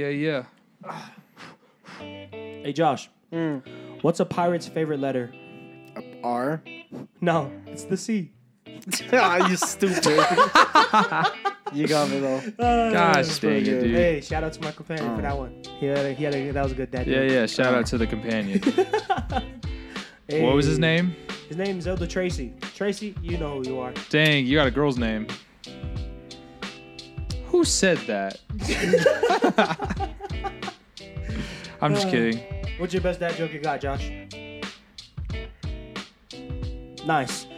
Yeah, yeah. Hey Josh, what's a pirate's favorite letter? R. No, it's the C. ah, you stupid. you got me though. Gosh dang it, good. dude. Hey, shout out to my companion for that one. He had a, he had a, that was a good dad. Yeah, joke. yeah. Shout out to the companion. Hey. What was his name? His name is Zelda Tracy. Tracy, you know who you are. Dang, you got a girl's name. Who said that? I'm just uh, kidding. What's your best dad joke you got, Josh? Nice.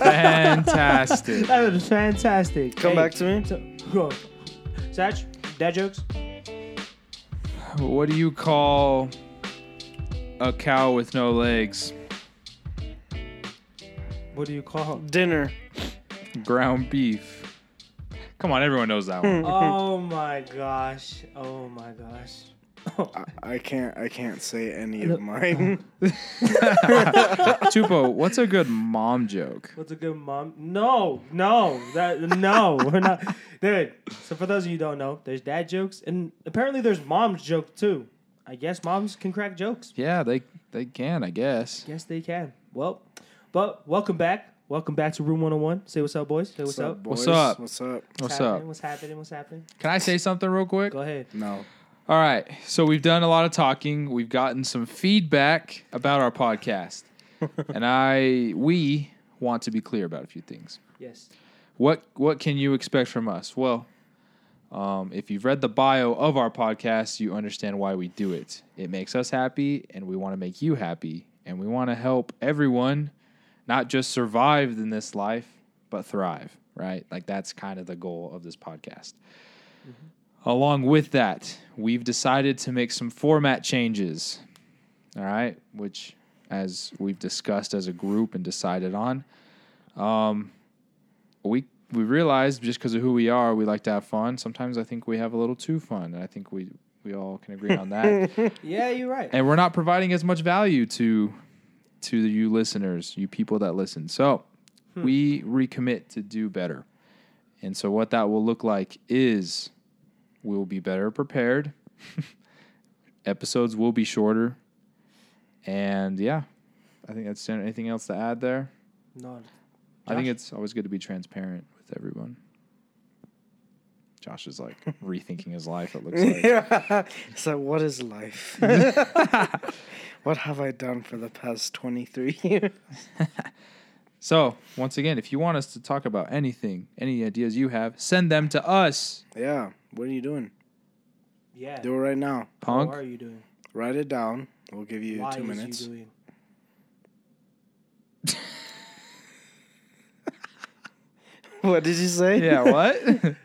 Fantastic. That was fantastic. Come Hey, back to me. So, go. Satch, dad jokes? What do you call a cow with no legs? What do you call? Dinner. Ground beef. Come on, everyone knows that one. Hmm. oh my gosh. Oh my gosh. I, I can't. I can't say any of mine. Tupo, what's a good mom joke? What's a good mom? No, no, that no, we're not, dude. So for those of you who don't know, there's dad jokes, and apparently there's mom's joke too. I guess moms can crack jokes. Yeah, they they can, I guess. Yes, they can. Well, but welcome back. Welcome back to Room 101. Say what's up, boys. Say what's, up. boys? What's up? What's up? What's happening? up? What's happening? What's happening? Can I say something real quick? Go ahead. No. All right. So we've done a lot of talking. We've gotten some feedback about our podcast. and I we want to be clear about a few things. Yes. What what can you expect from us? Well, um, if you've read the bio of our podcast, you understand why we do it. It makes us happy, and we want to make you happy, and we want to help everyone not just survive in this life, but thrive. Right? Like that's kind of the goal of this podcast. Along with that, we've decided to make some format changes. All right, which as we've discussed as a group and decided on, um, we we realized just because of who we are, we like to have fun. Sometimes I think we have a little too fun, and I think we we all can agree on that. Yeah, you're right. and we're not providing as much value to to you listeners, you people that listen. So hmm. we recommit to do better. And so what that will look like is we'll be better prepared. Episodes will be shorter. And yeah, I think that's anything else to add there. No. I think it's always good to be transparent with everyone. Josh is like rethinking his life, it looks like. Yeah. So what is life? what have I done for the past twenty three years? So, once again, if you want us to talk about anything, any ideas you have, send them to us. Yeah. What are you doing? Yeah. Do it right now. Punk. What are you doing? Write it down. We'll give you Why two is minutes. you doing? What did you say? Yeah, what?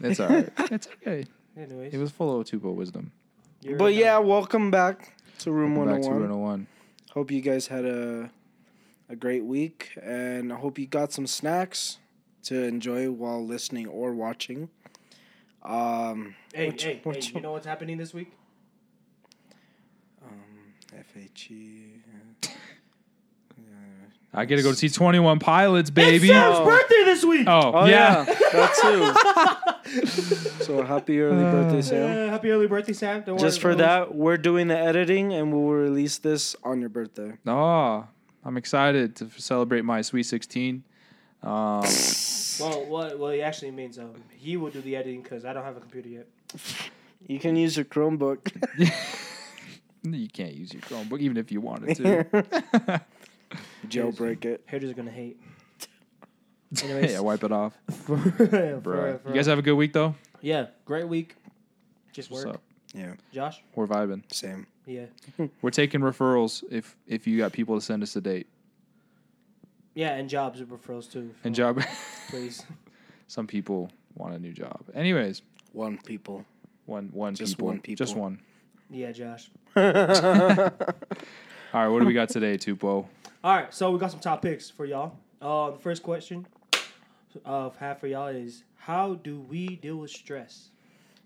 Never it's all right. It's okay. Anyways. It was full of Tupo wisdom. you're But done. yeah, welcome back to Room Welcome back to 101. 101. Hope you guys had a a great week, and I hope you got some snacks to enjoy while listening or watching. Um, Hey, what you- hey, what hey, you- you know what's happening this week? um, FHE. I get to go see 21 Pilots, baby. It's Sam's Oh. birthday this week. Oh, Oh yeah. yeah, that too. so happy early birthday, Sam! Uh, happy early birthday, Sam. Don't Just worry, for that, we're doing the editing, and we'll release this on your birthday. Oh, I'm excited to f- celebrate my Sweet 16. Um, Well, what well, he actually means um, he will do the editing because I don't have a computer yet. You can use your Chromebook. you can't use your Chromebook even if you wanted to. Jailbreak it. Haters are gonna hate. Anyways, yeah, wipe it off. for, Bro. for, You guys have a good week, though? yeah, great week. Just What's work, up? Yeah, Josh. We're vibing. same. Yeah, We're taking referrals if if you got people to send us a date. yeah, and jobs and referrals too. And job. please. Some people want a new job. Anyways, One people. one one Just people. one people. Just one. Yeah, Josh. All right, what do we got today, Tupo? All right, so we got some top picks for y'all. Uh, the first question of half for y'all is how do we deal with stress?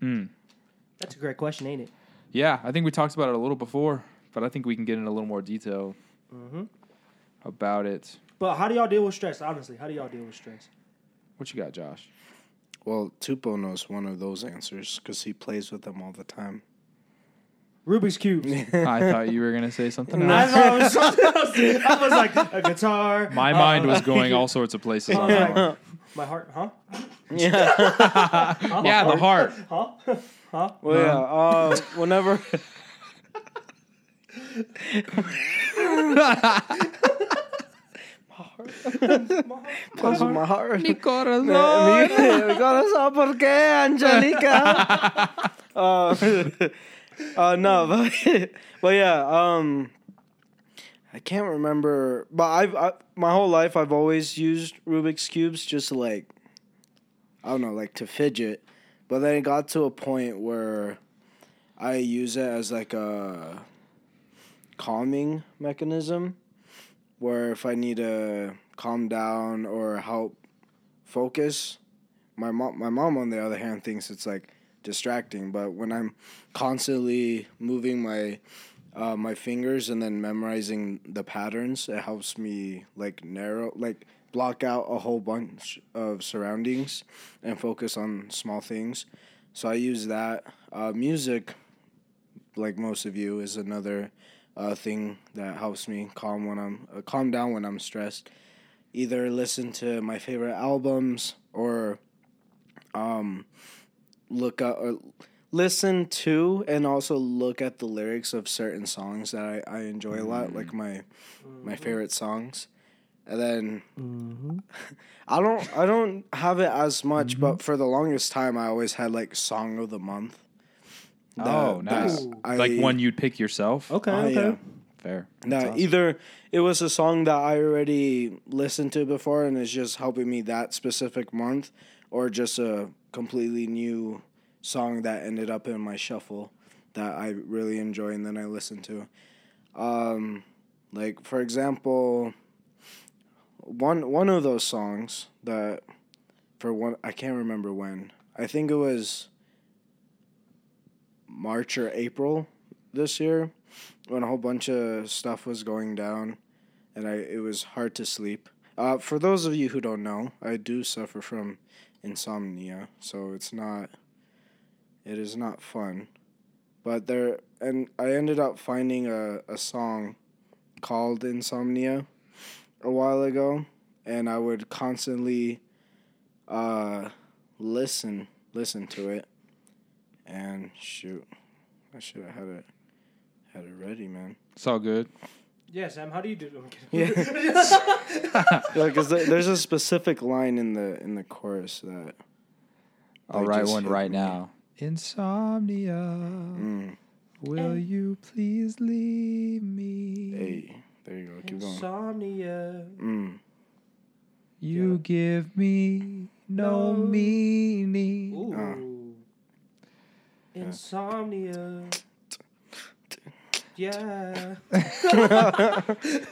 Mm. That's a great question, ain't it? Yeah, I think we talked about it a little before, but I think we can get in a little more detail Mm-hmm. about it. But how do y'all deal with stress? Honestly, how do y'all deal with stress? What you got, Josh? Well, Tupo knows one of those answers because he plays with them all the time. Rubik's cubes. I thought you were gonna say something I else. thought it was something else. I was like a guitar. My uh, mind was going all sorts of places. On that one. my heart, huh? Yeah. Yeah, the heart. Huh? Huh? Well, yeah. Uh, whenever. Close my heart. Mi corazón. Mi corazón, ¿por qué, Angelica? uh, uh, no, but, but yeah, um, I can't remember, but I've I, my whole life I've always used Rubik's cubes just to like, I don't know, like to fidget. But then it got to a point where I use it as like a calming mechanism, where if I need to calm down or help focus, my mom, my mom on the other hand thinks it's like distracting. But when I'm constantly moving my uh, my fingers and then memorizing the patterns, it helps me like narrow, like block out a whole bunch of surroundings and focus on small things. So I use that. Uh, music, like most of you, is another uh, thing that helps me calm when I'm uh, calm down when I'm stressed. Either listen to my favorite albums or um, look up or listen to and also look at the lyrics of certain songs that I, I enjoy a lot, like my my favorite songs. And then Mm-hmm. I don't I don't have it as much, but for the longest time I always had like song of the month. Oh, That- nice. I- like one you'd pick yourself. Okay, Oh, okay. yeah. Fair. No, awesome. either it was a song that I already listened to before and it's just helping me that specific month, or just a completely new song that ended up in my shuffle that I really enjoy and then I listen to. Um, like for example, one one of those songs that for one I can't remember when. I think it was March or April this year when a whole bunch of stuff was going down and I it was hard to sleep. Uh, for those of you who don't know, I do suffer from insomnia, so it's not it is not fun. But there and I ended up finding a, a song called Insomnia a while ago and I would constantly uh listen listen to it and shoot I should have had it had it ready, man. It's all good. Yeah, Sam. How do you do? I'm kidding. Yeah, because there's a specific line in the in the chorus that. I'll like, write one right me. now. Insomnia. Mm. Will you please leave me? Hey, there you go. Keep going. Insomnia. Mm. You Yeah. give me no No. meaning. Ooh. Uh. Insomnia. Yeah.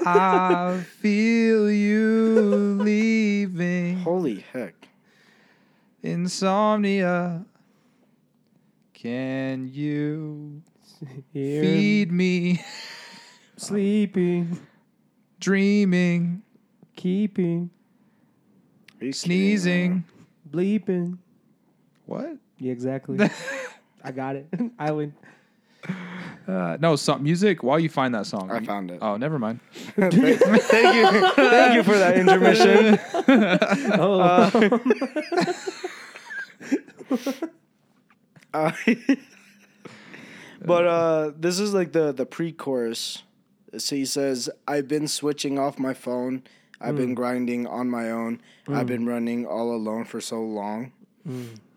I feel you leaving. Holy heck! Insomnia. Can you Here. feed me? Sleeping. Dreaming, Keeping. Are you kidding, sneezing. Bleeping. What? Yeah, exactly. I got it. I win. Uh, no, song, music. While you find that song, I found it. Oh, never mind. thank, thank you, thank you for that intermission. Oh. Uh, but uh, this is like the the pre-chorus. So he says, "I've been switching off my phone. I've been grinding on my own. I've been running all alone for so long.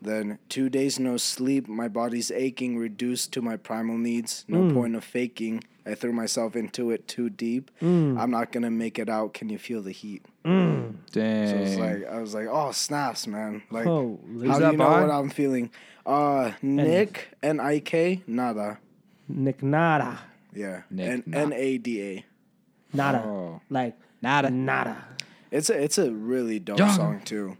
Then two days no sleep. My body's aching, reduced to my primal needs. No mm. point of faking. I threw myself into it too deep. Mm. I'm not gonna make it out. Can you feel the heat? Mm. Dang. So it's like I was like, oh snaps, man! Like, Holy. how do that you know by? what I'm feeling? Uh, Nick N I K Nada. Nick Nada. Yeah, Nick Nada. N A D A. Oh. Like Nada. nada. It's a it's a really dope Yaga. song too.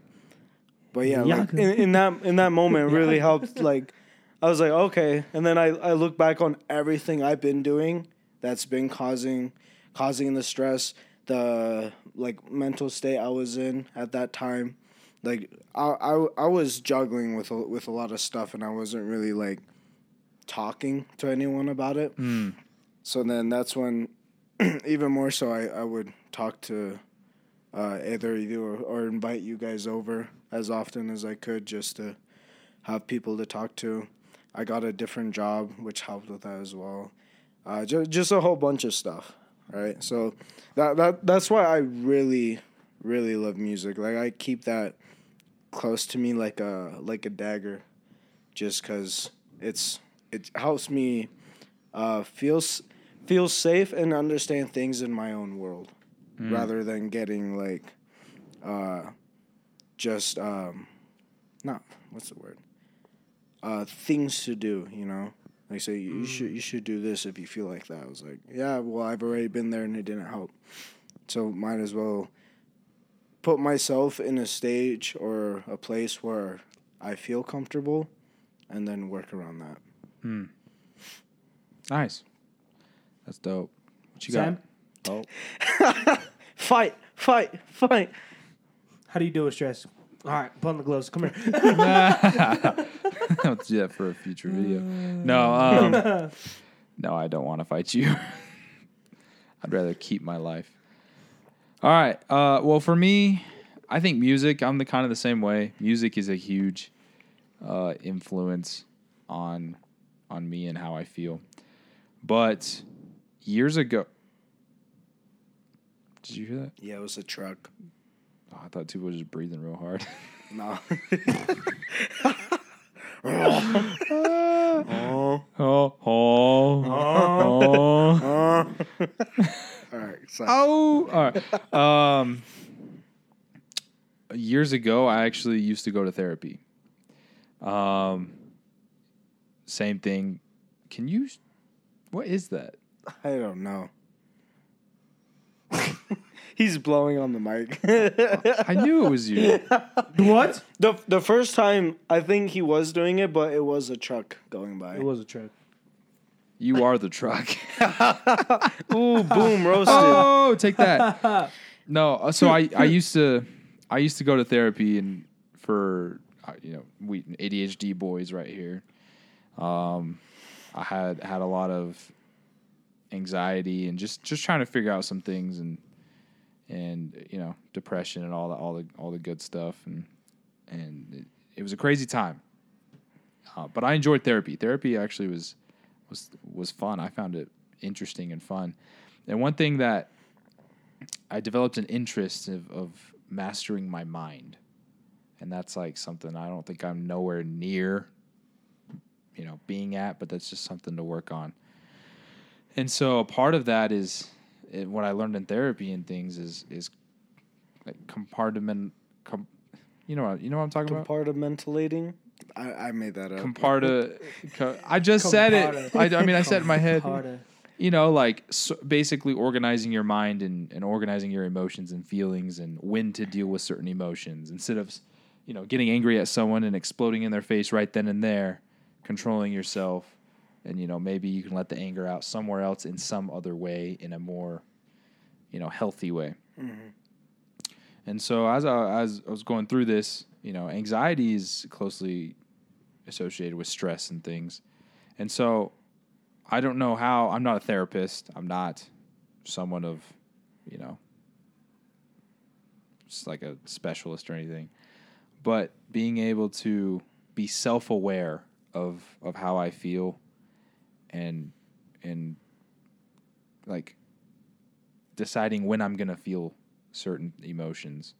But yeah, like in, in that in that moment, really helped. Like, I was like, okay, and then I I look back on everything I've been doing that's been causing causing the stress, the like mental state I was in at that time, like I, I I was juggling with a, with a lot of stuff and I wasn't really like talking to anyone about it. Mm. So then that's when even more so I, I would talk to uh, either you or, or invite you guys over as often as I could just to have people to talk to. I got a different job which helped with that as well. Uh, just just a whole bunch of stuff, right? So that that that's why I really really love music. Like I keep that close to me like a like a dagger, just because it's it helps me uh, feel feel safe and understand things in my own world, rather than getting like uh, just um, not what's the word uh, things to do. You know, like say you should you should do this if you feel like that. I was like, yeah, well I've already been there and it didn't help, so might as well put myself in a stage or a place where I feel comfortable, and then work around that. Mm. Nice. That's dope. What you Sam, got? Oh. Fight, fight, fight. how do you deal with stress? All right, put on the gloves. Come here. I'll do that for a future video. No, um, no, I don't want to fight you. I'd rather keep my life. All right. Uh, well, for me, I think music. I'm the kind of the same way. Music is a huge uh, influence on on me and how I feel. But years ago, did you hear that? Yeah, it was a truck. Oh, I thought Tupo was just breathing real hard. No. oh, oh, oh. All right. So, Oh, all right. Um, years ago, I actually used to go to therapy. Um, same thing. Can you? What is that? I don't know. He's blowing on the mic. I knew it was you. what? the the first time I think he was doing it, but it was a truck going by. It was a truck. You are the truck. Ooh, boom, roasted. oh, take that. No, uh, so I I used to I used to go to therapy and for uh, you know we ADHD boys right here. Um, I had had a lot of anxiety and just just trying to figure out some things and and you know depression and all the all the all the good stuff and and it, it was a crazy time. Uh, but I enjoyed therapy. Therapy actually was was was fun. I found it interesting and fun. And one thing that I developed an interest of, of mastering my mind, and that's like something I don't think I'm nowhere near, you know, being at. But that's just something to work on. And so a part of that is eh, what I learned in therapy and things is is like compartment. Com, you know what you know what I'm talking about. Compartmentalating. I, I made that up. Comparta. co- I just said it. I, I mean, I said it in my head. Comparta. You know, like so basically organizing your mind and, and organizing your emotions and feelings and when to deal with certain emotions instead of, you know, getting angry at someone and exploding in their face right then and there, controlling yourself, and you know maybe you can let the anger out somewhere else in some other way in a more, you know, healthy way. Mm-hmm. And so as I, as I was going through this, you know, anxiety is closely associated with stress and things. And so I don't know how I'm not a therapist. I'm not someone of, you know, just like a specialist or anything. But being able to be self-aware of of how I feel and and like deciding when I'm going to feel certain emotions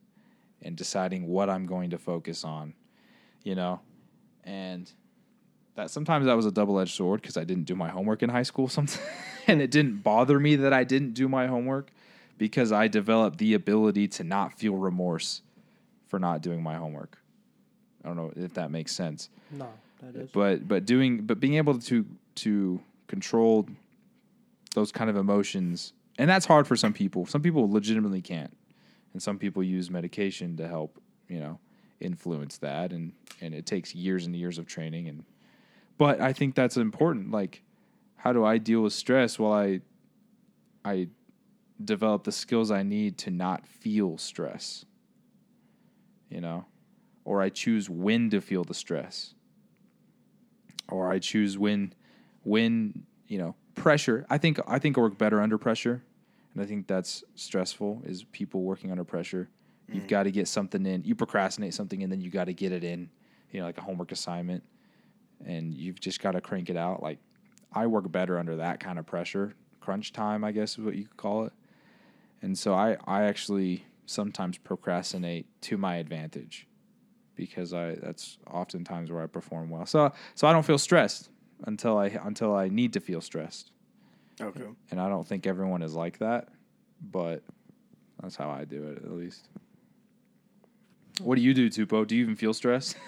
and deciding what I'm going to focus on, you know? And that sometimes that was a double-edged sword because I didn't do my homework in high school sometimes and it didn't bother me that I didn't do my homework because I developed the ability to not feel remorse for not doing my homework. I don't know if that makes sense No, that is. but but doing but being able to to control those kind of emotions. And that's hard for some people. Some people legitimately can't. And some people use medication to help you know influence that. And and it takes years and years of training. And but i think that's important. Like how do i deal with stress while i i develop the skills i need to not feel stress? You know? Or I choose when to feel the stress, or I choose when when you know pressure. I think I think I work better under pressure, and I think that's stressful. Is people working under pressure? You've mm. got to get something in. You procrastinate something, and then you got to get it in. You know, like a homework assignment, and you've just got to crank it out. Like I work better under that kind of pressure, crunch time, I guess is what you could call it. And so I, I actually sometimes procrastinate to my advantage because I that's oftentimes where I perform well. So so I don't feel stressed until I until I need to feel stressed. Okay. And I don't think everyone is like that, but that's how I do it at least. What do you do, Tupo? Do you even feel stressed?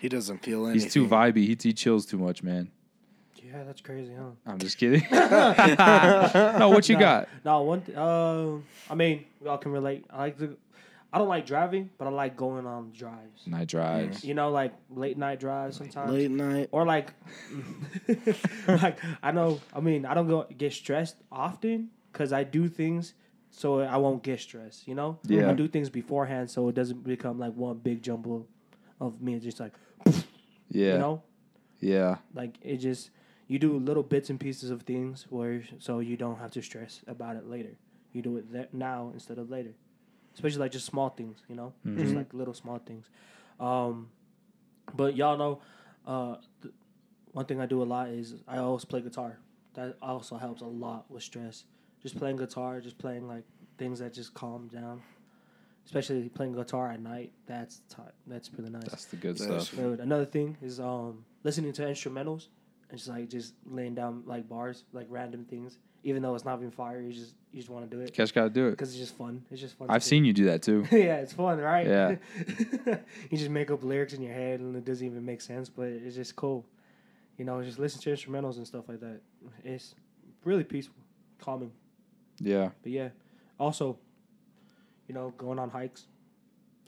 He doesn't feel anything. He's too vibey. He, he chills too much, man. Yeah, that's crazy, huh? I'm just kidding. no, what you Nah, got? No, one. Th- uh, I mean, we all can relate. I like to. I don't like driving, but I like going on drives. Night drives. You know, like late night drives sometimes. Late night. Or like, like I know. I mean, I don't go get stressed often because I do things so I won't get stressed. You know, Yeah. I do things beforehand so it doesn't become like one big jumble of me just like Yeah. you know, Yeah. like it just you do little bits and pieces of things where so you don't have to stress about it later. You do it there, now instead of later, especially like just small things. You know, just like little small things. Um, but y'all know, uh, th- one thing I do a lot is I always play guitar. That also helps a lot with stress. Just playing guitar, just playing like things that just calm down. Especially playing guitar at night. That's ti that's really nice. That's the good That's- stuff. Dude, another thing is um listening to instrumentals and just like just laying down like bars, like random things. Even though it's not even fire, you just you just want to do it Cash got to do it. because it's just fun. It's just fun. I've do. seen you do that too. yeah, it's fun, right? Yeah. you just make up lyrics in your head and it doesn't even make sense, but it's just cool. You know, just listen to instrumentals and stuff like that. It's really peaceful, calming. Yeah. But yeah, also, you know, going on hikes.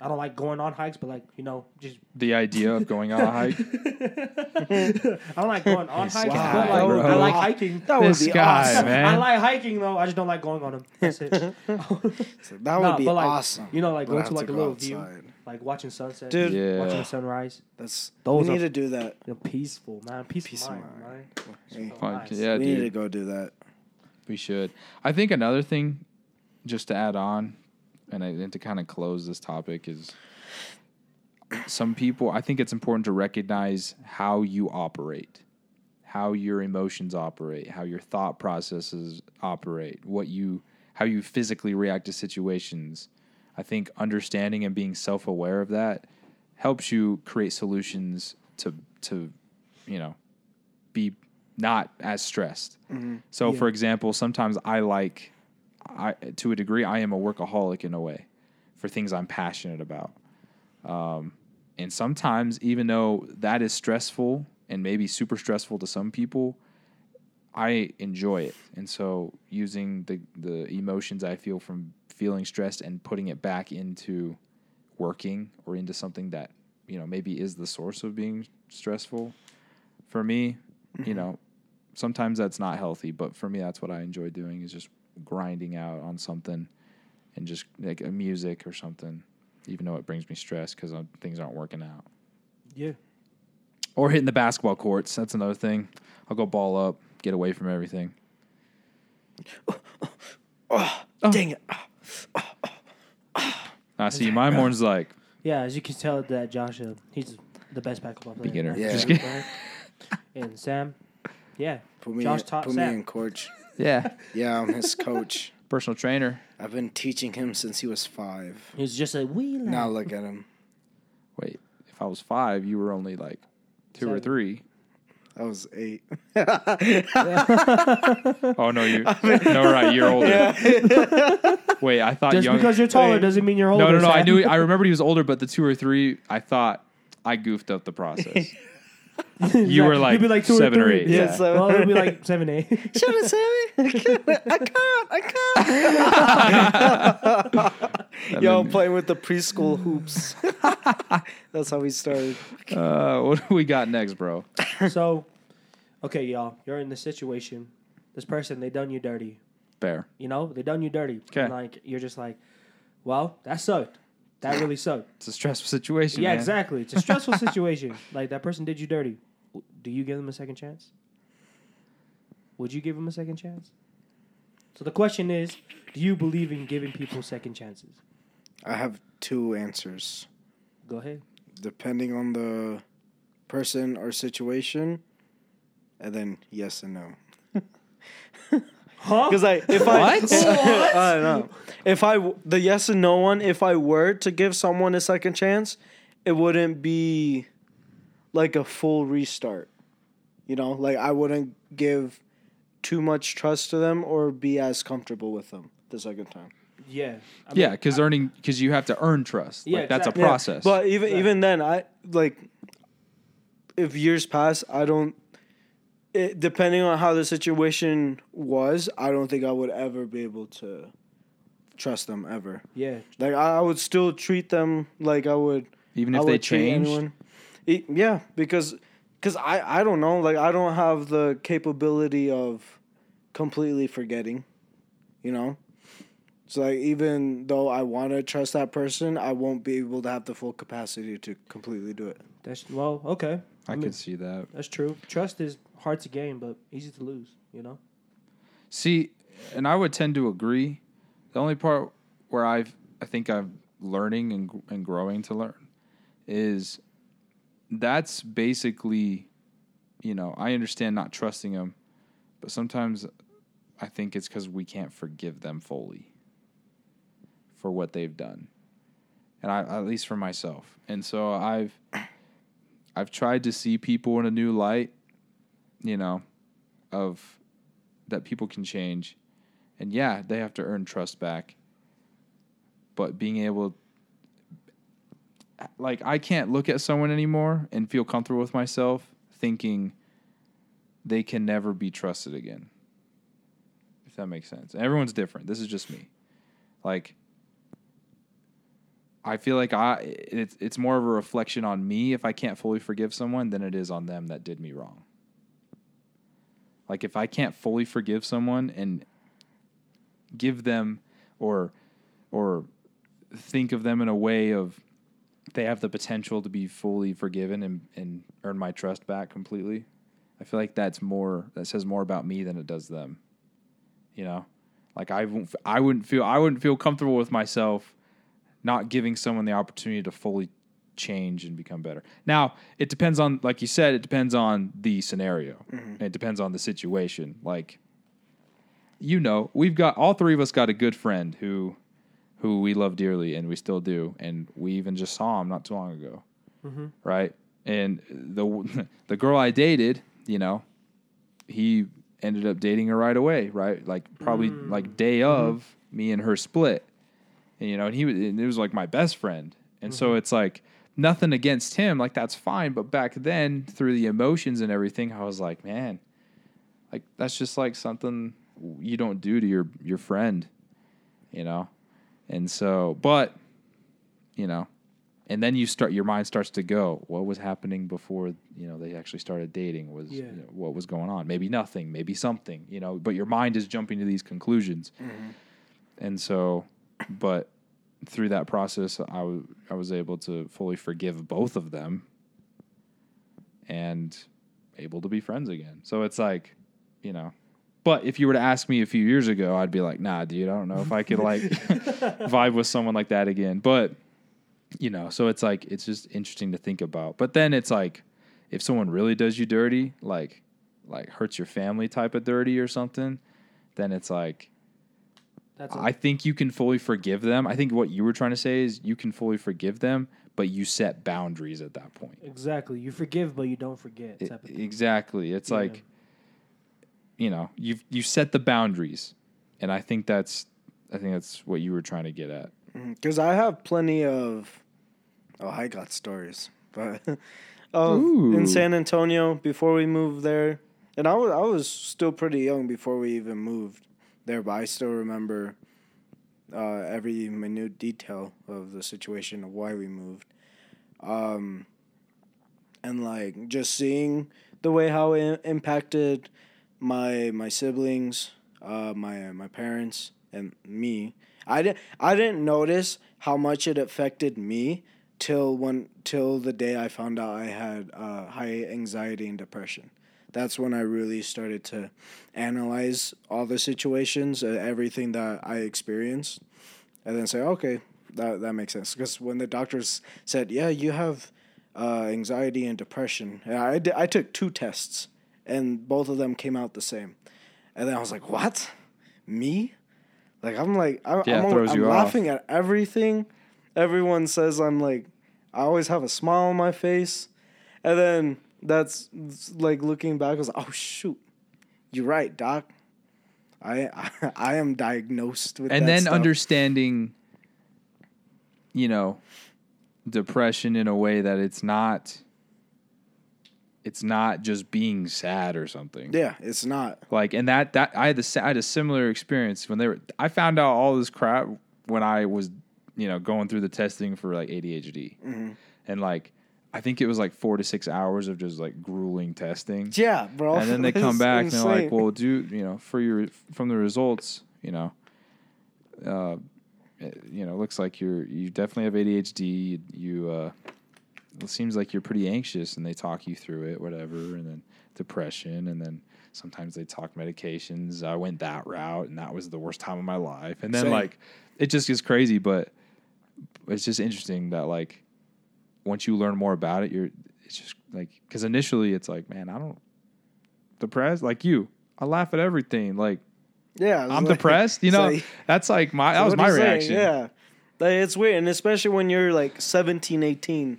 I don't like going on hikes, but like you know, just The idea of going on a hike. I don't like going on This hikes, guy, but like bro. I like hiking. That would This be guy, awesome. man. I like hiking though. I just don't like going on them. That's it. So that would Nah, be but, like, awesome. you know, like going to like a go little view, like watching sunset, Dude. Yeah. watching the sunrise. That's Those we are- need to do that. You know, peaceful, man. Peaceful, Peace of mind, mind. man. Hey, So yeah, we need to go do that. We should. I think another thing, just to add on, and, I, and to kind of close this topic is some people. I think it's important to recognize how you operate, how your emotions operate, how your thought processes operate, what you, how you physically react to situations. I think understanding and being self aware of that helps you create solutions to to, you know, be not as stressed. Mm-hmm. So, Yeah. for example, sometimes I like, I to a degree, I am a workaholic in a way, for things I'm passionate about. Um, and sometimes, even though that is stressful and maybe super stressful to some people, I enjoy it. And so, using the the emotions I feel from feeling stressed and putting it back into working or into something that you know maybe is the source of being stressful for me you know sometimes that's not healthy but for me that's what i enjoy doing is just grinding out on something and just like a music or something even though it brings me stress because things aren't working out Yeah. or hitting the basketball courts that's another thing i'll go ball up get away from everything Oh, Oh. dang it! i see my morning's like Yeah, as you can tell that Josh, uh, he's the best basketball player. Beginner. Yeah. Just kidding. and Sam, yeah. Put me, Josh in, taught put me in, coach. Yeah Yeah, I'm his coach. personal trainer I've been teaching him since he was five. He's just a wee lad. Now look at him. wait if i was five you were only like two or Seven. three I was eight. oh no you no right you're older wait i thought Just young because you're taller Wait. doesn't mean you're older. No, no, no. I Sam. knew. I remembered he was older, but the two or three, I thought I goofed up the process. You were like You'd be like two seven or or three. eight. Yeah, Yeah. so- well, it'd be like seven, eight. Shut it, Sammy. I can't. I can't. Yo, then- playing with the preschool hoops. That's how we started. Uh, what do we got next, bro? so, okay, y'all, you're in this situation. This person, they done you dirty. Fair. You know, they done you dirty. 'Kay. And, Like you're just like, well, that sucked. That really sucked. It's a stressful situation. yeah, man. exactly. It's a stressful situation. Like that person did you dirty. Do you give them a second chance? Would you give them a second chance? So the question is, do you believe in giving people second chances? I have two answers. Go ahead. depending on the person or situation, and then yes and no. Huh? Because like if I, What? I don't know if I w- the yes and no one, if I were to give someone a second chance, it wouldn't be like a full restart. You know, like I wouldn't give too much trust to them or be as comfortable with them the second time. Yeah. I Yeah, because earning because you have to earn trust. Yeah, like that's exactly. a Yeah, process. But even Right. even then, I like if years pass, I don't. It, depending on how the situation was, I don't think I would ever be able to trust them ever. Yeah. Like I, I would still treat them like I would. even I if would they treat change. E- yeah, because because I I don't know. Like I don't have the capability of completely forgetting. You know. So like even though I want to trust that person, I won't be able to have the full capacity to completely do it. That's well, okay. I, I mean- could see that. That's true. Trust is hard to gain, but easy to lose. You know. See, and I would tend to agree. The only part where I've I think I'm learning and and growing to learn is that's basically, you know, I understand not trusting them, but sometimes I think it's because we can't forgive them fully for what they've done, and I at least for myself. And so I've I've tried to see people in a new light, you know, of that people can change. And yeah, they have to earn trust back. But being able like I can't look at someone anymore and feel comfortable with myself thinking they can never be trusted again. If that makes sense. And everyone's different. This is just me. Like I feel like I it's it's more of a reflection on me if I can't fully forgive someone than it is on them that did me wrong. Like if I can't fully forgive someone and give them or or think of them in a way of they have the potential to be fully forgiven and, and earn my trust back completely. I feel like that's more that says more about me than it does them. You know? Like I won't I wouldn't feel I wouldn't feel comfortable with myself not giving someone the opportunity to fully change and become better. Now, it depends on, like you said, it depends on the scenario. And it depends on the situation. Like, you know, we've got all three of us got a good friend who, who we love dearly, and we still do, and we even just saw him not too long ago, mm-hmm. right? And the the girl I dated, you know, he ended up dating her right away, right? Like probably mm. like day of mm-hmm. me and her split and, you know, and he was, and it was like my best friend. And so it's like nothing against him, like that's fine. But back then, through the emotions and everything, I was like, man, like that's just like something you don't do to your your friend, you know. And so, but you know, and then you start your mind starts to go, what was happening before you know they actually started dating? Was Yeah. you know, what was going on? Maybe nothing, maybe something, you know. But your mind is jumping to these conclusions, mm-hmm. and so, but through that process, I was I was able to fully forgive both of them, and able to be friends again. So it's like, you know. But if you were to ask me a few years ago, I'd be like, "Nah, dude, I don't know if I could like vibe with someone like that again." But you know, so it's like it's just interesting to think about. But then it's like, if someone really does you dirty, like like hurts your family type of dirty or something, then it's like That's a, I think you can fully forgive them. I think what you were trying to say is you can fully forgive them, but you set boundaries at that point. exactly. You forgive, but you don't forget. It- type of thing. exactly. It's Yeah. like you know, you you set the boundaries. And I think that's I think that's what you were trying to get at. Mm-hmm. Because I have plenty of. Oh, I got stories, but of Ooh. in San Antonio before we moved there, and I was I was still pretty young before we even moved there, but I still remember uh, every minute detail of the situation of why we moved, um, and like just seeing the way how it impacted my my siblings, uh, my my parents, and me, I didn't I didn't notice how much it affected me till when till the day I found out I had uh, high anxiety and depression. That's when I really started to analyze all the situations, uh, everything that I experienced, and then say, okay, that that makes sense. Because when the doctors said, yeah, you have uh, anxiety and depression, and I I took two tests, and both of them came out the same, and then I was like, what, me? Like I'm like I, Yeah, I'm, I'm you off. laughing at everything. Everyone says I'm like I always have a smile on my face, and then that's like looking back. I was like, oh shoot, you're right, doc. I I, I am diagnosed with and then stuff. understanding you know depression in a way that it's not it's not just being sad or something Yeah, it's not. like and that that i had the I had a similar experience when they were i found out all this crap when i was you know going through the testing for like adhd Mm-hmm. and like i think it was like four to six hours of just like grueling testing Yeah, bro. and then they come back and they're like, "Well, do you know for your from the results, you know, uh, it- you know, looks like you're you definitely have ADHD. You uh, it seems like you're pretty anxious, and they talk you through it, whatever, and then depression, and then sometimes they talk medications. I went that route, and that was the worst time of my life. And then Same. like it just gets crazy, but it's just interesting that like once you learn more about it, you're it's just like because initially it's like, man, I don't depressed like you. I laugh at everything. Like yeah, I'm like- depressed. You know, like- that's like my that was my you saying? reaction. Yeah, Like, it's weird, and especially when you're like 17, 18.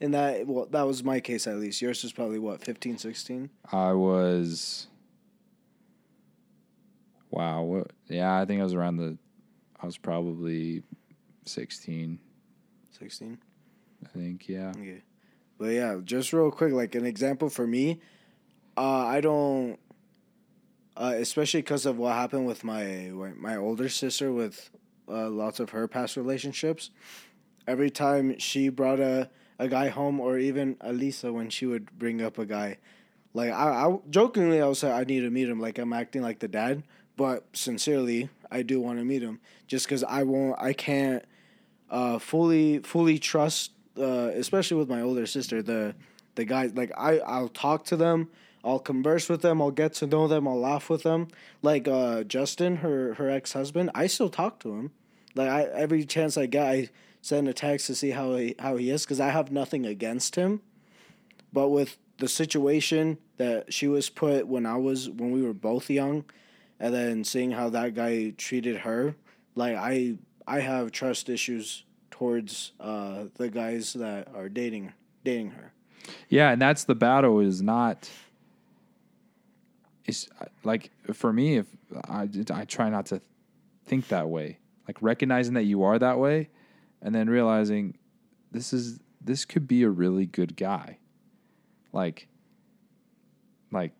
And that well, that was my case at least. Yours was probably what 15, 16? I was. Wow. What? Yeah, I think I was around the. I was probably sixteen. 16. I think. Yeah. Okay. But yeah, just real quick, like an example for me, uh, I don't, uh, especially because of what happened with my my older sister with uh, lots of her past relationships. Every time she brought a, a guy home, or even Alisa when she would bring up a guy, like I, I jokingly I would say I need to meet him, like I'm acting like the dad, but sincerely I do want to meet him, just because I won't, I can't uh, fully fully trust, uh, especially with my older sister. The the guys like I I'll talk to them, I'll converse with them, I'll get to know them, I'll laugh with them. Like uh, Justin, her her ex husband, I still talk to him. Like I every chance I get, I send a text to see how he how he is because I have nothing against him, but with the situation that she was put when I was when we were both young, and then seeing how that guy treated her, like I I have trust issues towards uh, the guys that are dating dating her. Yeah, and that's the battle. Is not. It's like for me, if I I try not to think that way, like recognizing that you are that way, and then realizing this is this could be a really good guy, like, like,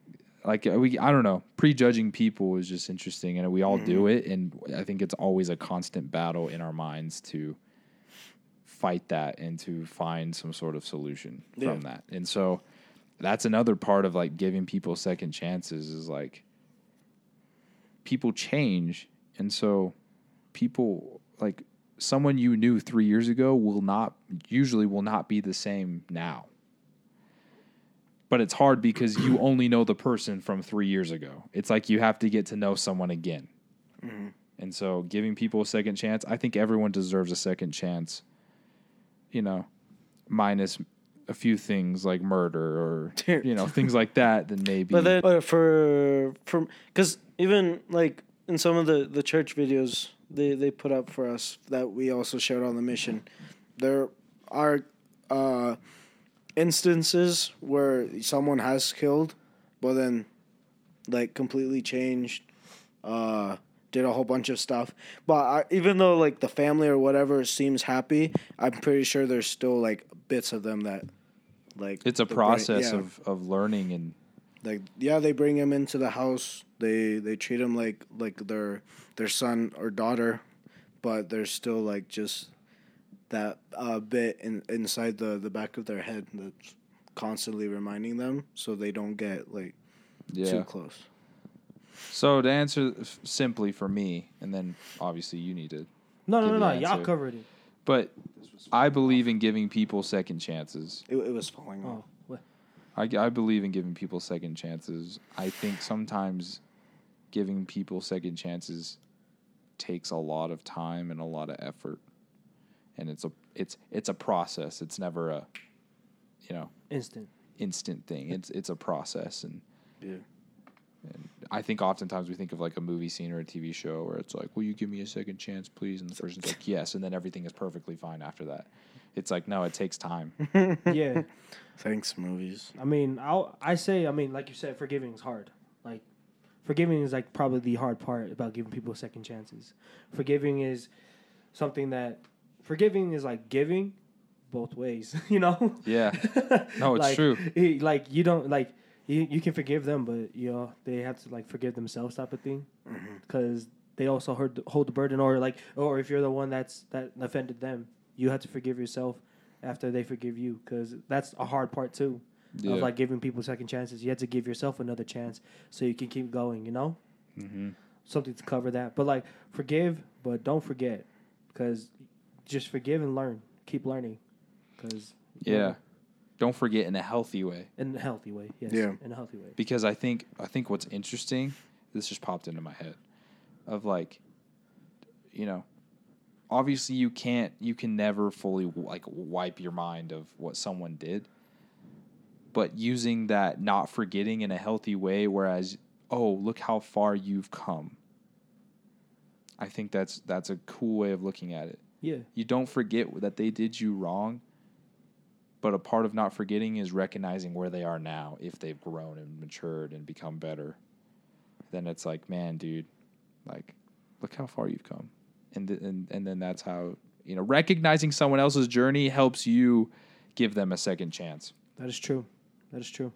like we I don't know. Prejudging people is just interesting, and we all do it, and I think it's always a constant battle in our minds to fight that and to find some sort of solution Yeah. from that. And so that's another part of like giving people second chances is like people change and so people like someone you knew 3 years ago will not usually will not be the same now. But it's hard because you only know the person from 3 years ago. It's like you have to get to know someone again. Mm-hmm. And so giving people a second chance, I think everyone deserves a second chance. You know, minus a few things like murder or you know things like that. Then maybe. But then, but for for because even like in some of the the church videos they they put up for us that we also shared on the mission, there are uh, instances where someone has killed, but then like completely changed, uh, did a whole bunch of stuff. But I, even though like the family or whatever seems happy, I'm pretty sure there's still like bits of them that like it's a brain- process yeah of of learning and like yeah they bring him into the house they they treat him like like their their son or daughter but there's still like just that uh, bit in, inside the the back of their head that's constantly reminding them so they don't get like yeah. too close So to answer f- simply for me, and then obviously you need to No, no, give no, the no. Y'all answer. covered it. But I believe in giving people second chances. It, it was falling oh, off. Oh, what? I, I believe in giving people second chances. I think sometimes giving people second chances takes a lot of time and a lot of effort, and it's a it's it's a process. It's never a you know Instant. instant thing. It's it's a process, and Yeah. And I think oftentimes we think of like a movie scene or a TV show where it's like, "Will you give me a second chance, please?" And the person's like, "Yes," and then everything is perfectly fine after that. It's like no, it takes time. yeah. Thanks, movies. I mean, I I say, I mean, like you said, forgiving is hard. Like, forgiving is like probably the hard part about giving people second chances. Forgiving is something that forgiving is like giving both ways. You know? Yeah. No, it's Like, true. Like you don't like you you can forgive them, but you know they have to like forgive themselves type of thing because they also hold hold the burden, or like or if you're the one that's that offended them, you have to forgive yourself after they forgive you because that's a hard part too Yeah. of like giving people second chances. You have to give yourself another chance so you can keep going. You know, hmm something to cover that. But like forgive, but don't forget because just forgive and learn. Keep learning because Yeah. Don't forget in a healthy way. in a healthy way. Yes, Yeah. in a healthy way. because I think I think what's interesting, this just popped into my head, of like, you know, obviously you can't you can never fully like wipe your mind of what someone did, but using that not forgetting in a healthy way, whereas oh look how far you've come. I think that's that's a cool way of looking at it. Yeah, You don't forget that they did you wrong, but a part of not forgetting is recognizing where they are now if they've grown and matured and become better. Then it's like, man, dude, like, look how far you've come, and th- and and then that's how you know recognizing someone else's journey helps you give them a second chance. that is true. That is true.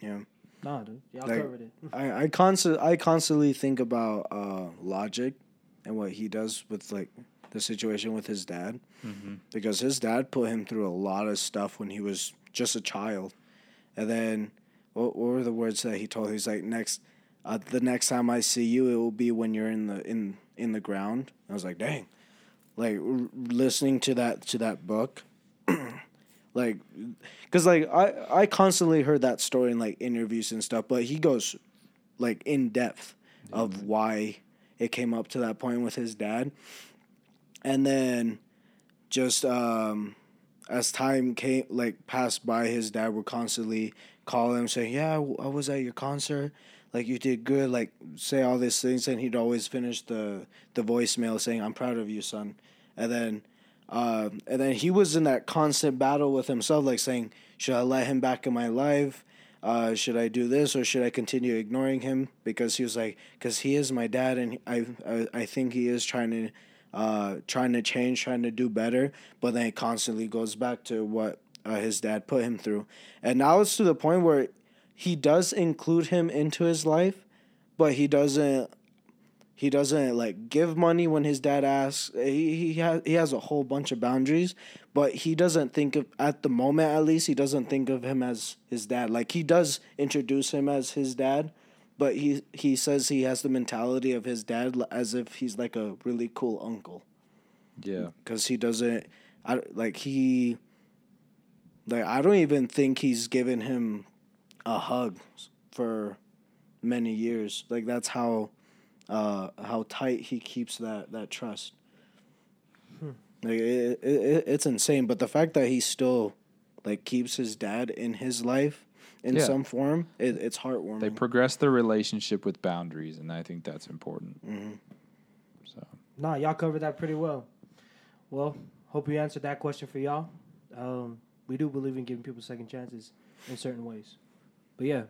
Yeah. Nah, dude, y'all Like- covered it. I I constant I constantly think about uh, Logic and what he does with like the situation with his dad because his dad put him through a lot of stuff when he was just a child, and then what, what were the words that he told? He's like next. Uh, the next time I see you, it will be when you're in the in in the ground. I was like, dang, like r- listening to that to that book, like, because like I I constantly heard that story in like interviews and stuff, but he goes like in depth of why it came up to that point with his dad, and then just um as time came like passed by, his dad would constantly call him saying, "Yeah, I was at your concert." Like you did good, like say all these things, and he'd always finish the the voicemail saying, "I'm proud of you, son." And then, uh, and then he was in that constant battle with himself, like saying, "Should I let him back in my life? Uh, should I do this or should I continue ignoring him?" Because he was like, "Because he is my dad, and I, I, I think he is trying to, uh, trying to change, trying to do better." But then it constantly goes back to what uh, his dad put him through, and now it's to the point where he does include him into his life, but he doesn't he doesn't like give money when his dad asks. He he has he has a whole bunch of boundaries, but he doesn't think of at the moment at least he doesn't think of him as his dad. Like he does introduce him as his dad, but he he says he has the mentality of his dad as if he's like a really cool uncle Yeah, because he doesn't I like he like I don't even think he's given him a hug for many years. Like that's how uh how tight he keeps that that trust. Like it, it, it, it's insane, but the fact that he still like keeps his dad in his life in Yeah. some form, it, it's heartwarming. they progress their relationship with boundaries, and I think that's important. hmm So Nah, y'all covered that pretty well. Well, hope we answered that question for y'all. Um, we do believe in giving people second chances in certain ways. But yeah,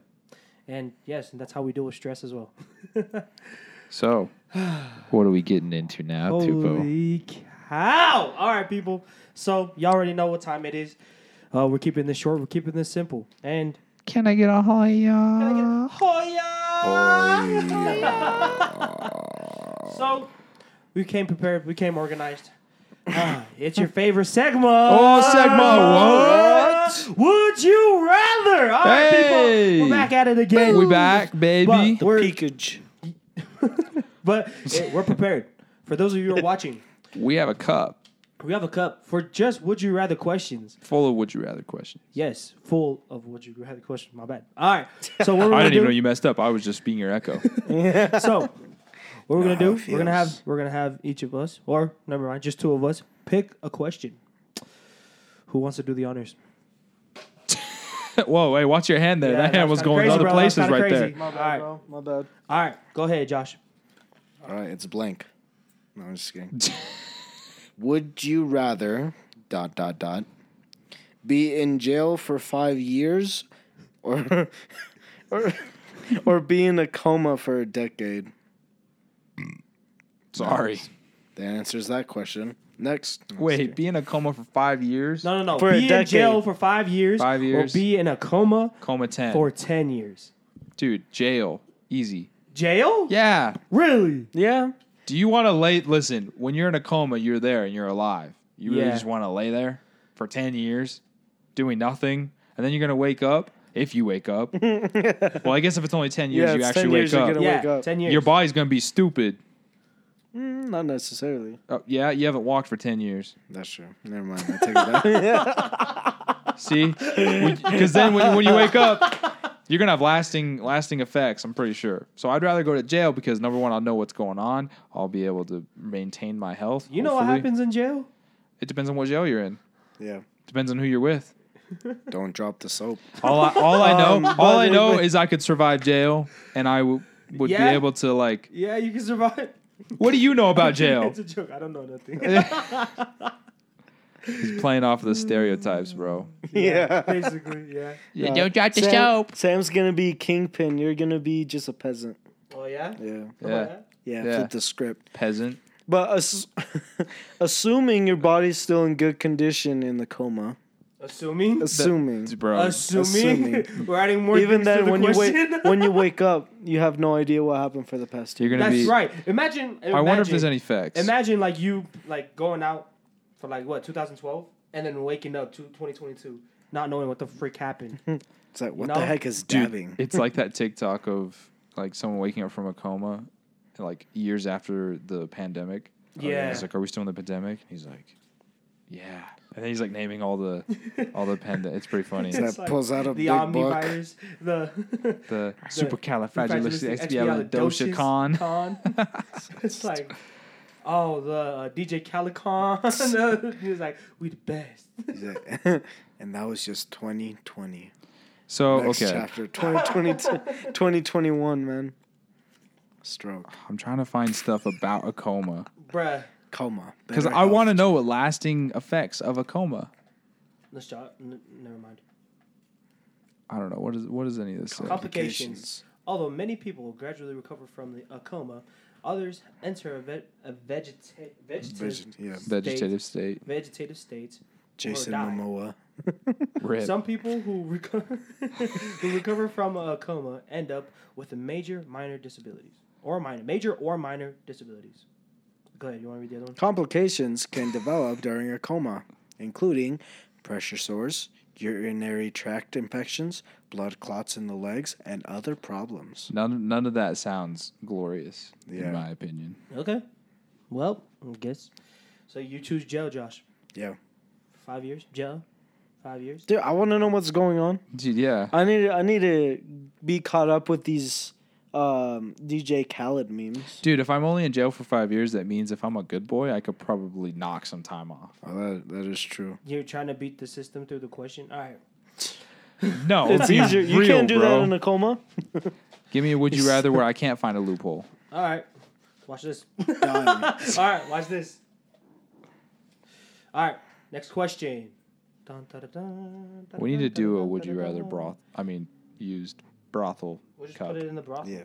and yes, and that's how we deal with stress as well. so what are we getting into now, Tupo? Holy cow! All right, people. So y'all already know what time it is. Uh, we're keeping this short. We're keeping this simple. And Can I get a Hoya? Hoya! So we came prepared. We came organized. Ah, it's your favorite segment. Oh, segment, what? Would you rather? All right, Hey. people. We're back at it again. We're back, baby. But we're, Peekage. but eh, we're prepared. For those of you who are watching, We have a cup We have a cup for just would you rather questions. full of would you rather questions. Yes, full of would you rather questions. My bad. All right. So what we're I gonna didn't do? even know you messed up. I was just being your echo. So what we're Know gonna do? We're gonna have we're gonna have each of us, or never mind, just two of us, pick a question. Who wants to do the honors? Whoa, wait, watch your hand there. that hand was going to other places right there. My bad, right. bro. My bad. All right, go ahead, Josh. All right, it's blank. No, I'm just kidding. Would you rather dot dot dot be in jail for five years, or or or be in a coma for a decade? Sorry. That answers that question. Next. Wait, be in a coma for five years? No, no, no. For a be in decade. jail for five years, Five years. or be in a coma Coma 10. for ten years. Dude, jail. Easy. Jail? Yeah. Really? Yeah. Do you want to lay? Listen, when you're in a coma, you're there and you're alive. You really Yeah. just want to lay there for 10 years doing nothing, and then you're going to wake up if you wake up. well, I guess if it's only 10 years, Yeah, you it's actually 10 years, wake you're up. gonna- Yeah, wake up. ten years. Your body's going to be stupid. Mm, not necessarily. Oh, yeah, you haven't walked for 10 years. That's true. Never mind. I take it back. See? Because then when, when you wake up, you're gonna have lasting lasting effects. I'm pretty sure. So I'd rather go to jail because number one, I'll know what's going on. I'll be able to maintain my health. you know what hopefully. happens in jail? It depends on what jail you're in. yeah. Depends on who you're with. Don't drop the soap. All I, all I know, Um, all I know is I could survive jail, and I w- would Yeah. be able to like. Yeah, you can survive. What do you know about jail? it's a joke. I don't know nothing. He's playing off the stereotypes, bro. Yeah. basically, yeah. Yeah, uh, don't drop the Sam- soap. Sam's gonna be kingpin. You're gonna be just a peasant. Oh yeah. Yeah. Oh, Yeah, Yeah. Yeah. Flip the script. peasant. But ass- assuming your body's still in good condition in the coma, Assuming. assuming, bro. Assuming, Assuming. we're adding more. even things to then the when you question. wake when you wake up, you have no idea what happened for the past two. You're gonna That's be. right. Imagine. I wonder if imagine- there's any facts. Imagine like you like going out for like what 2012 and then waking up to 2022 not knowing what the freak happened. It's like what No. the heck is Dude, dabbing? it's like that TikTok of like someone waking up from a coma, like years after the pandemic. Oh, yeah. He's like, "Are we still in the pandemic?" He's like, "Yeah," and then he's like naming all the all the pand. It's pretty funny. That like pulls out a the big book. omnivirus, the the supercalifragilisticexpialidocious con. con. it's like, oh, the uh, DJ Calicon. he was like, we the best. Like- and that was just 2020. So Next okay, chapter 2022, 2021, man. Stroke. I'm trying to find stuff about a coma Bruh. Coma. because I want to know what lasting effects of a coma. Let's start. N- never mind. I don't know what is what does any of this say. Complications. Although many people will gradually recover from the, a coma, others enter a, ve- a vegeta- vegetative, Vision, yeah. Vegetative state. vegetative state. Jason die. Momoa. Rip. Some people who recover who recover from a coma end up with a major minor disabilities or minor major or minor disabilities. Go ahead. You want to read the other one? Complications can develop during a coma, including pressure sores, urinary tract infections, blood clots in the legs, and other problems. None none of that sounds glorious, Yeah. in my opinion. Okay. Well, I guess. So you choose jail, Josh. Yeah. Five years jail. Five years. Dude, I want to know what's going on. Dude, yeah. I need I need to be caught up with these um, DJ Khaled memes. Dude, if I'm only in jail for five years, that means if I'm a good boy, I could probably knock some time off. Oh, that that is true. You're trying to beat the system through the question. All right. No, It's be easier. You real, can't do bro. that in a coma. Give me a would you rather where I can't find a loophole. All right. Watch this. Done. All right. Watch this. All right. Next question. Dun, dun, dun, dun, dun, We need to do a would you rather broth. I mean, used brothel We'll just cup. put it in the broth. Yeah.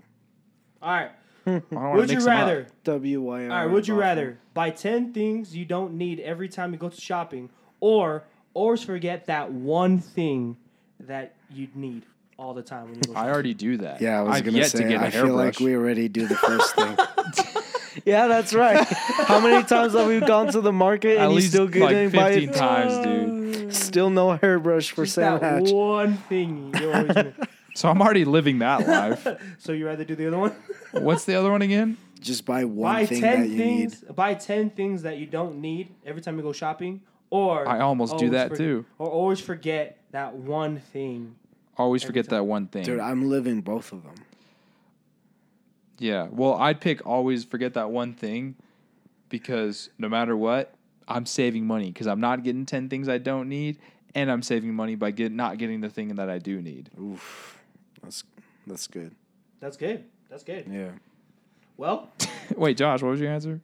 All right. I don't wanna Would you mix 'em up. rather? W Y R. All right. Would you rather buy ten things you don't need every time you go to shopping, or always forget that one thing that you'd need all the time when you go? I already do that. Yeah, I was I've gonna yet say. to get a I feel like we already do the first thing. yeah, that's right. How many times have we gone to the market At and you least still like getting buy 15 times, dude. Still no hairbrush for Just Sam that Hatch. one thing you always miss. So I'm already living that life. So you rather do the other one? What's the other one again? Just buy one buy thing ten that you things. need. Buy ten things that you don't need every time you go shopping. Or I almost do always that for- too. Or always forget that one thing. Always Every forget time. that one thing. Dude, I'm living both of them. Yeah. Well, I'd pick always forget that one thing because no matter what, I'm saving money because I'm not getting 10 things I don't need and I'm saving money by get, not getting the thing that I do need. Oof. That's that's good. That's good. That's good. Yeah. Well, Wait, Josh, what was your answer?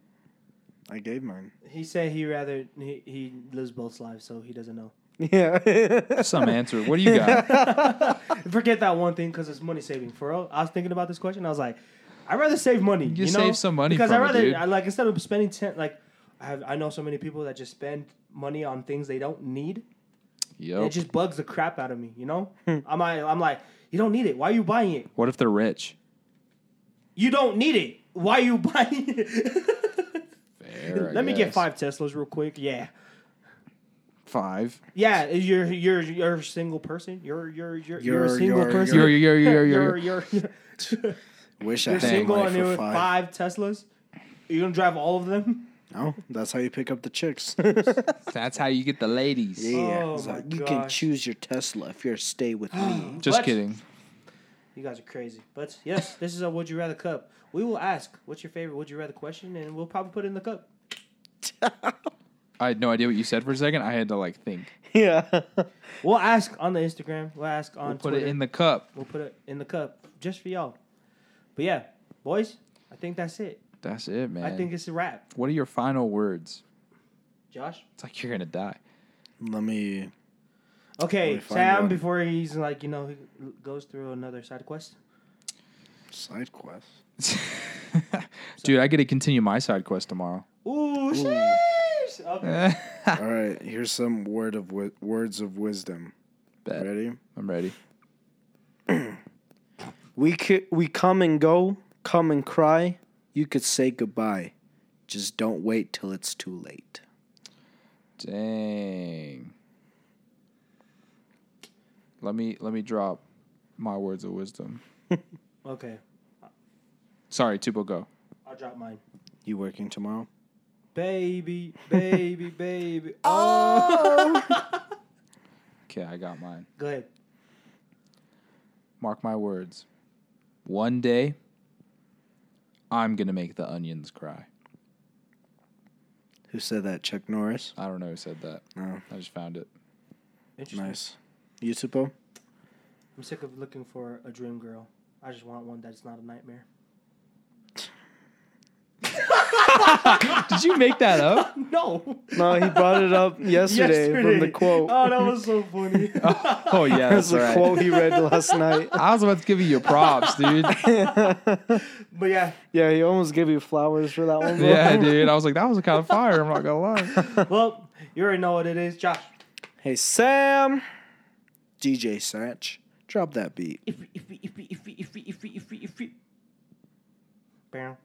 I gave mine. he said he rather he, he lives both lives, so he doesn't know. Yeah. Some answer. What do you got? Forget that one thing because it's money saving. For real, I was thinking about this question. I was like, I'd rather save money. You, You know? save some money because from I it, rather dude. I, like instead of spending ten like I have I know so many people that just spend money on things they don't need. And Yep. It just bugs the crap out of me. You know, hmm. I'm like I'm like you don't need it. Why are you buying it? What if they're rich? You don't need it. Why are you buying it? Fair, I Let me get five Teslas real quick. Yeah. Five. Yeah, you're you're you're a single person. You're you're you're, you're, a You're- single you're- person. You're, you're, you're, you're, you're, you're. you're, Wish I you're had single and you're for five. five Teslas. You're gonna drive all of them. No, that's how you pick up the chicks. That's how you get the ladies. yeah. Oh It's my like, you can gosh. choose your Tesla if you're stay with me. Just But- kidding. You guys are crazy. But yes, this is a Would You Rather Cup. We will ask, what's your favorite Would You Rather question, and we'll probably put it in the cup. I had no idea what you said for a second. I had to like think. yeah. We'll ask on the Instagram. We'll ask on We'll put Twitter. it in the cup. We'll put it in the cup just for y'all. But yeah, boys, I think that's it. That's it, man. I think it's a wrap. What are your final words? Josh? It's like you're gonna die. Let me. Let Okay, me Sam, one. before he's like, you know, he goes through another side quest. Side quest. Dude, I get to continue my side quest tomorrow. Ooh, sheesh. Okay. All right. Here's some word of wi- words of wisdom. Bet. Ready? I'm ready. We c- we come and go, come and cry. You could say goodbye. Just don't wait till it's too late. Dang. Let me let me drop my words of wisdom. okay, Sorry, Tupo, go. I'll drop mine. You working tomorrow? Baby, baby, baby. Oh. oh. Okay, I got mine. Go ahead. Mark my words. One day, I'm gonna make the onions cry. Who said that? Chuck Norris. I don't know who said that. No. I just found it. Interesting. Nice. You Tupo? I'm sick of looking for a dream girl. I just want one that's not a nightmare. Did you make that up? No. No, he brought it up yesterday, from the quote. Oh, that was so funny. Oh yeah, That's that's the right. quote he read last night. I was about to give you your props, dude. but yeah, Yeah, he almost gave you flowers for that one. Bro. yeah, dude. I was like, that was kind of fire. I'm not gonna lie. well, you already know what it is, Josh. Hey Sam, DJ Satch, drop that beat. If if if if if if if if if Bam,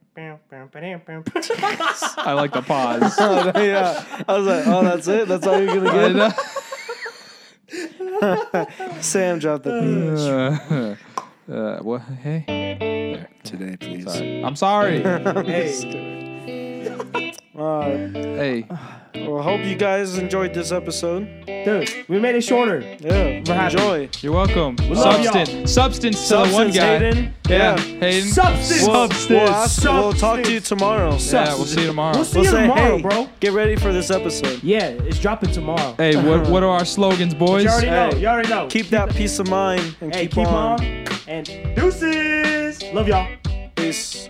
I like the pause. Oh, yeah, I was like, oh, that's it. That's all you're gonna know. get. Sam, dropped the beat Uh, uh, what? Hey, there. today, please. Sorry. I'm sorry. hey, All right. hey, Well, I hope you guys enjoyed this episode. dude, we made it shorter. Yeah, We're happy. enjoy. you're welcome. love y'all. Substance, substance to the one Substance, guy. Hayden. Yeah, Yeah. Hayden. Substance. We'll, Substance. we'll, ask, we'll talk to you Substance. tomorrow. Yeah, we'll see you tomorrow. We'll see We'll you say, tomorrow, hey, bro. get ready for this episode. Yeah, it's dropping tomorrow. Hey, what what are our slogans, boys? You already know. Hey, You already know. Keep that peace of mind and hey, keep, on. And deuces. Love y'all. Peace.